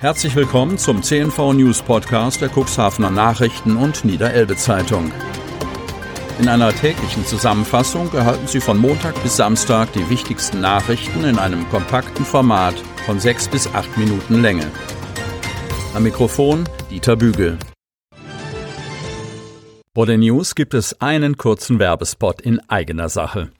Herzlich willkommen zum CNV News Podcast der Cuxhavener Nachrichten und Niederelbe Zeitung. In einer täglichen Zusammenfassung erhalten Sie von Montag bis Samstag die wichtigsten Nachrichten in einem kompakten Format von sechs bis acht Minuten Länge. Am Mikrofon Dieter Bügel. Vor den News gibt es einen kurzen Werbespot in eigener Sache.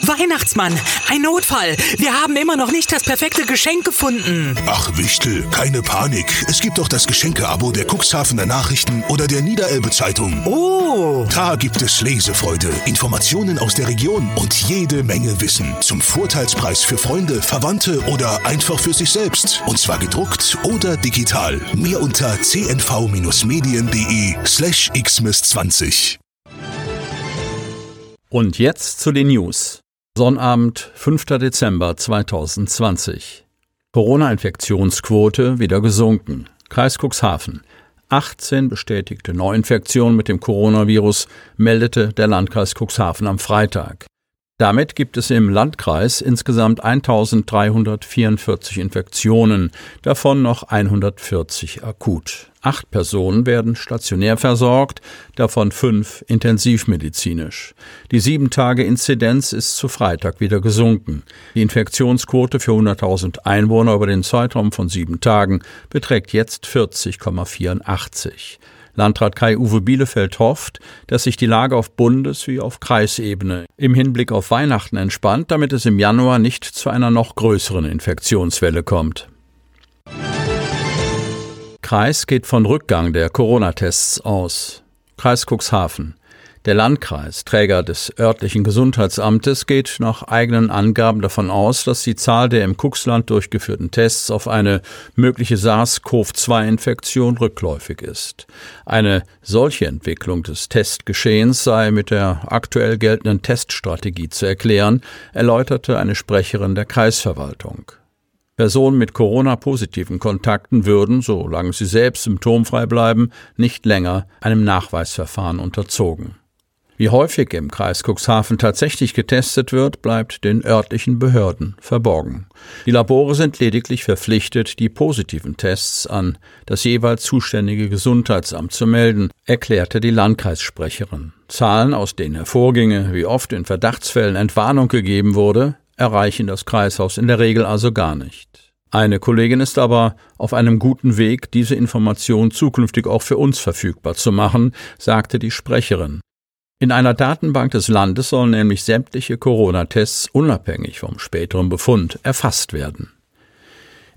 Weihnachtsmann, ein Notfall. Wir haben immer noch nicht das perfekte Geschenk gefunden. Ach, Wichtel, keine Panik. Es gibt doch das Geschenke-Abo der Cuxhavener Nachrichten oder der Niederelbe Zeitung. Oh. Da gibt es Lesefreude, Informationen aus der Region und jede Menge Wissen. Zum Vorteilspreis für Freunde, Verwandte oder einfach für sich selbst. Und zwar gedruckt oder digital. Mehr unter cnv-medien.de slash xmiss20. Und jetzt zu den News. Sonnabend, 5. Dezember 2020. Corona-Infektionsquote wieder gesunken. Kreis Cuxhaven. 18 bestätigte Neuinfektionen mit dem Coronavirus meldete der Landkreis Cuxhaven am Freitag. Damit gibt es im Landkreis insgesamt 1344 Infektionen, davon noch 140 akut. Acht Personen werden stationär versorgt, davon fünf intensivmedizinisch. Die sieben Tage Inzidenz ist zu Freitag wieder gesunken. Die Infektionsquote für 100.000 Einwohner über den Zeitraum von sieben Tagen beträgt jetzt 40,84. Landrat Kai-Uwe Bielefeld hofft, dass sich die Lage auf Bundes- wie auf Kreisebene im Hinblick auf Weihnachten entspannt, damit es im Januar nicht zu einer noch größeren Infektionswelle kommt. Kreis geht von Rückgang der Corona-Tests aus. Kreis Cuxhaven. Der Landkreis, Träger des örtlichen Gesundheitsamtes, geht nach eigenen Angaben davon aus, dass die Zahl der im Cuxland durchgeführten Tests auf eine mögliche SARS-CoV-2-Infektion rückläufig ist. Eine solche Entwicklung des Testgeschehens sei mit der aktuell geltenden Teststrategie zu erklären, erläuterte eine Sprecherin der Kreisverwaltung. Personen mit Corona-positiven Kontakten würden, solange sie selbst symptomfrei bleiben, nicht länger einem Nachweisverfahren unterzogen. Wie häufig im Kreis Cuxhaven tatsächlich getestet wird, bleibt den örtlichen Behörden verborgen. Die Labore sind lediglich verpflichtet, die positiven Tests an das jeweils zuständige Gesundheitsamt zu melden, erklärte die Landkreissprecherin. Zahlen, aus denen hervorginge, wie oft in Verdachtsfällen Entwarnung gegeben wurde, erreichen das Kreishaus in der Regel also gar nicht. Eine Kollegin ist aber auf einem guten Weg, diese Information zukünftig auch für uns verfügbar zu machen, sagte die Sprecherin. In einer Datenbank des Landes sollen nämlich sämtliche Corona-Tests unabhängig vom späteren Befund erfasst werden.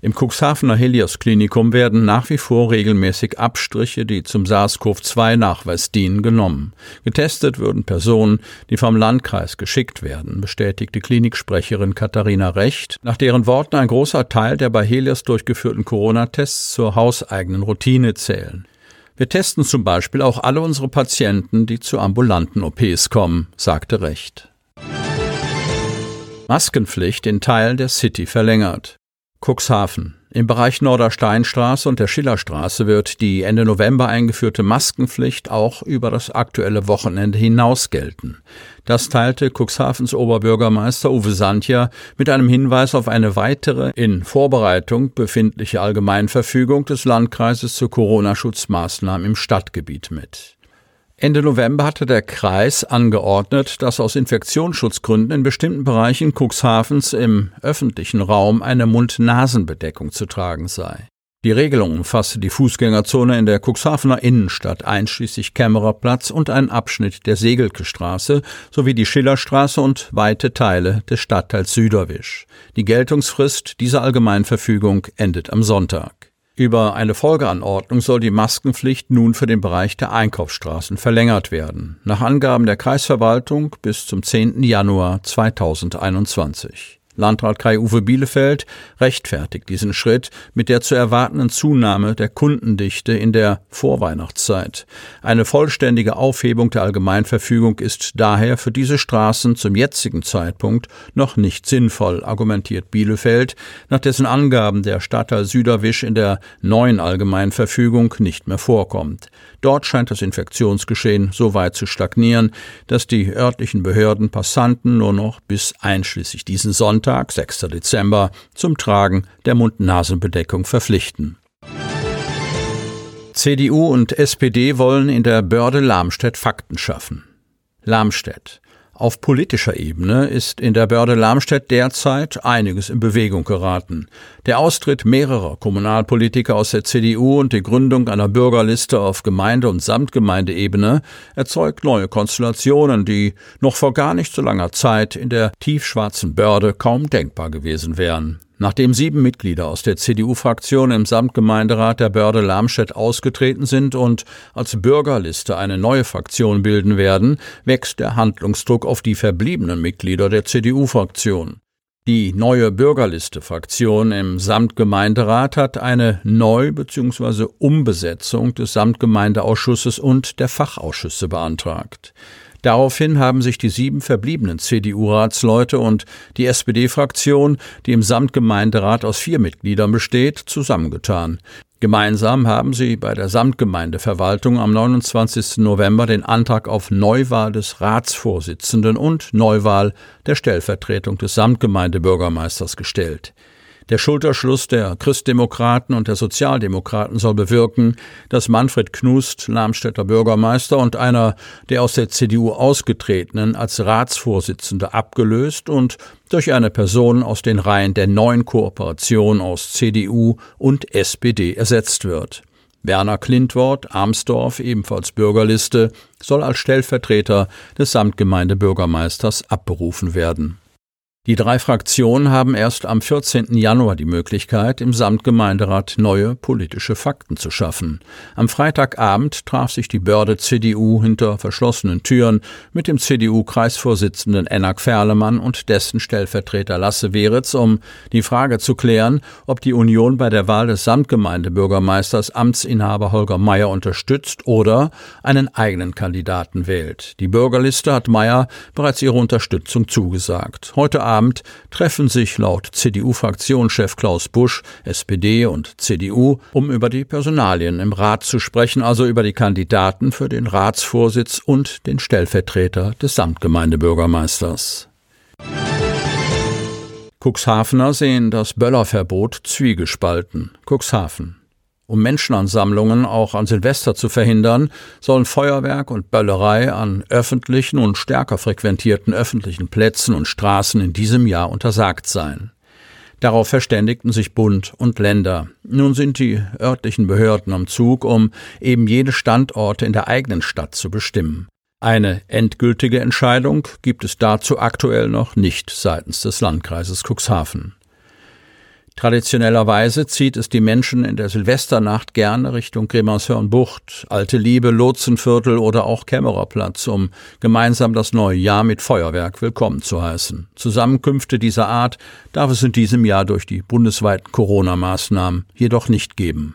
Im Cuxhavener Helios Klinikum werden nach wie vor regelmäßig Abstriche, die zum SARS-CoV-2-Nachweis dienen, genommen. Getestet würden Personen, die vom Landkreis geschickt werden, bestätigte Kliniksprecherin Katharina Recht, nach deren Worten ein großer Teil der bei Helios durchgeführten Corona-Tests zur hauseigenen Routine zählen. Wir testen zum Beispiel auch alle unsere Patienten, die zu ambulanten OPs kommen, sagte Recht. Maskenpflicht in Teilen der City verlängert. Cuxhaven. Im Bereich Nordersteinstraße und der Schillerstraße wird die Ende November eingeführte Maskenpflicht auch über das aktuelle Wochenende hinaus gelten. Das teilte Cuxhavens Oberbürgermeister Uwe Sandja mit einem Hinweis auf eine weitere in Vorbereitung befindliche Allgemeinverfügung des Landkreises zu Corona-Schutzmaßnahmen im Stadtgebiet mit. Ende November hatte der Kreis angeordnet, dass aus Infektionsschutzgründen in bestimmten Bereichen Cuxhavens im öffentlichen Raum eine Mund-Nasen-Bedeckung zu tragen sei. Die Regelung umfasste die Fußgängerzone in der Cuxhavener Innenstadt einschließlich Kämmererplatz und einen Abschnitt der Segelke Straße sowie die Schillerstraße und weite Teile des Stadtteils Süderwisch. Die Geltungsfrist dieser Allgemeinverfügung endet am Sonntag. Über eine Folgeanordnung soll die Maskenpflicht nun für den Bereich der Einkaufsstraßen verlängert werden, nach Angaben der Kreisverwaltung bis zum 10. Januar 2021. Landrat Kai-Uwe Bielefeld rechtfertigt diesen Schritt mit der zu erwartenden Zunahme der Kundendichte in der Vorweihnachtszeit. Eine vollständige Aufhebung der Allgemeinverfügung ist daher für diese Straßen zum jetzigen Zeitpunkt noch nicht sinnvoll, argumentiert Bielefeld, nach dessen Angaben der Stadtteil Süderwisch in der neuen Allgemeinverfügung nicht mehr vorkommt. Dort scheint das Infektionsgeschehen so weit zu stagnieren, dass die örtlichen Behörden Passanten nur noch bis einschließlich diesen Sonntag, Sonntag, 6. Dezember, zum Tragen der Mund-Nasen-Bedeckung verpflichten. CDU und SPD wollen in der Börde Lamstedt Fakten schaffen. Lamstedt. Auf politischer Ebene ist in der Börde Lamstedt derzeit einiges in Bewegung geraten. Der Austritt mehrerer Kommunalpolitiker aus der CDU und die Gründung einer Bürgerliste auf Gemeinde- und Samtgemeindeebene erzeugt neue Konstellationen, die noch vor gar nicht so langer Zeit in der tiefschwarzen Börde kaum denkbar gewesen wären. Nachdem sieben Mitglieder aus der CDU-Fraktion im Samtgemeinderat der Börde Lamstedt ausgetreten sind und als Bürgerliste eine neue Fraktion bilden werden, wächst der Handlungsdruck auf die verbliebenen Mitglieder der CDU-Fraktion. Die neue Bürgerliste-Fraktion im Samtgemeinderat hat eine Neu- bzw. Umbesetzung des Samtgemeindeausschusses und der Fachausschüsse beantragt. Daraufhin haben sich die sieben verbliebenen CDU-Ratsleute und die SPD-Fraktion, die im Samtgemeinderat aus vier Mitgliedern besteht, zusammengetan. Gemeinsam haben sie bei der Samtgemeindeverwaltung am 29. November den Antrag auf Neuwahl des Ratsvorsitzenden und Neuwahl der Stellvertretung des Samtgemeindebürgermeisters gestellt. Der Schulterschluss der Christdemokraten und der Sozialdemokraten soll bewirken, dass Manfred Knust, Lamstädter Bürgermeister und einer der aus der CDU ausgetretenen als Ratsvorsitzende abgelöst und durch eine Person aus den Reihen der neuen Kooperation aus CDU und SPD ersetzt wird. Werner Klintwort, Armsdorf, ebenfalls Bürgerliste, soll als Stellvertreter des Samtgemeindebürgermeisters abberufen werden. Die drei Fraktionen haben erst am 14. Januar die Möglichkeit, im Samtgemeinderat neue politische Fakten zu schaffen. Am Freitagabend traf sich die Börde CDU hinter verschlossenen Türen mit dem CDU-Kreisvorsitzenden Enak Ferlemann und dessen Stellvertreter Lasse Weritz, um die Frage zu klären, ob die Union bei der Wahl des Samtgemeindebürgermeisters Amtsinhaber Holger Meyer unterstützt oder einen eigenen Kandidaten wählt. Die Bürgerliste hat Meyer bereits ihre Unterstützung zugesagt. Heute treffen sich laut CDU-Fraktionschef Klaus Busch, SPD und CDU, um über die Personalien im Rat zu sprechen, also über die Kandidaten für den Ratsvorsitz und den Stellvertreter des Samtgemeindebürgermeisters. Cuxhavener sehen das Böllerverbot zwiegespalten. Cuxhaven. Um Menschenansammlungen auch an Silvester zu verhindern, sollen Feuerwerk und Böllerei an öffentlichen und stärker frequentierten öffentlichen Plätzen und Straßen in diesem Jahr untersagt sein. Darauf verständigten sich Bund und Länder. Nun sind die örtlichen Behörden am Zug, um eben jene Standorte in der eigenen Stadt zu bestimmen. Eine endgültige Entscheidung gibt es dazu aktuell noch nicht seitens des Landkreises Cuxhaven. Traditionellerweise zieht es die Menschen in der Silvesternacht gerne Richtung Grimmershörnbucht, Alte Liebe, Lotsenviertel oder auch Kämmererplatz, um gemeinsam das neue Jahr mit Feuerwerk willkommen zu heißen. Zusammenkünfte dieser Art darf es in diesem Jahr durch die bundesweiten Corona-Maßnahmen jedoch nicht geben.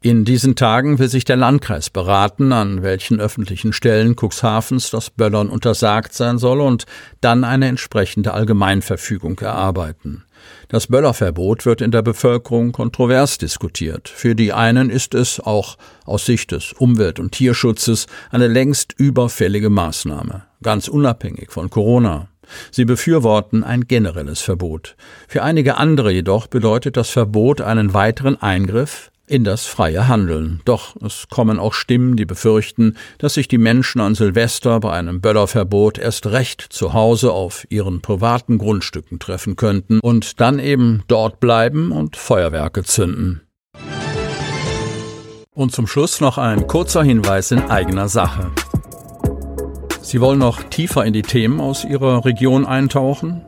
In diesen Tagen will sich der Landkreis beraten, an welchen öffentlichen Stellen Cuxhavens das Böllern untersagt sein soll und dann eine entsprechende Allgemeinverfügung erarbeiten. Das Böllerverbot wird in der Bevölkerung kontrovers diskutiert. Für die einen ist es auch aus Sicht des Umwelt- und Tierschutzes eine längst überfällige Maßnahme, ganz unabhängig von Corona. Sie befürworten ein generelles Verbot. Für einige andere jedoch bedeutet das Verbot einen weiteren Eingriff in das freie Handeln. Doch es kommen auch Stimmen, die befürchten, dass sich die Menschen an Silvester bei einem Böllerverbot erst recht zu Hause auf ihren privaten Grundstücken treffen könnten und dann eben dort bleiben und Feuerwerke zünden. Und zum Schluss noch ein kurzer Hinweis in eigener Sache. Sie wollen noch tiefer in die Themen aus Ihrer Region eintauchen?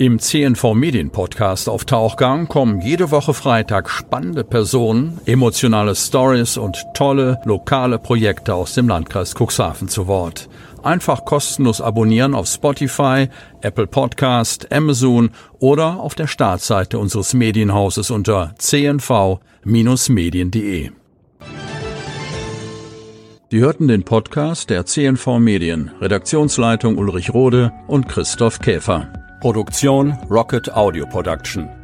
Im CNV Medien Podcast auf Tauchgang kommen jede Woche Freitag spannende Personen, emotionale Stories und tolle lokale Projekte aus dem Landkreis Cuxhaven zu Wort. Einfach kostenlos abonnieren auf Spotify, Apple Podcast, Amazon oder auf der Startseite unseres Medienhauses unter cnv-medien.de. Sie hörten den Podcast der CNV Medien, Redaktionsleitung Ulrich Rode und Christoph Käfer. Produktion Rocket Audio Production.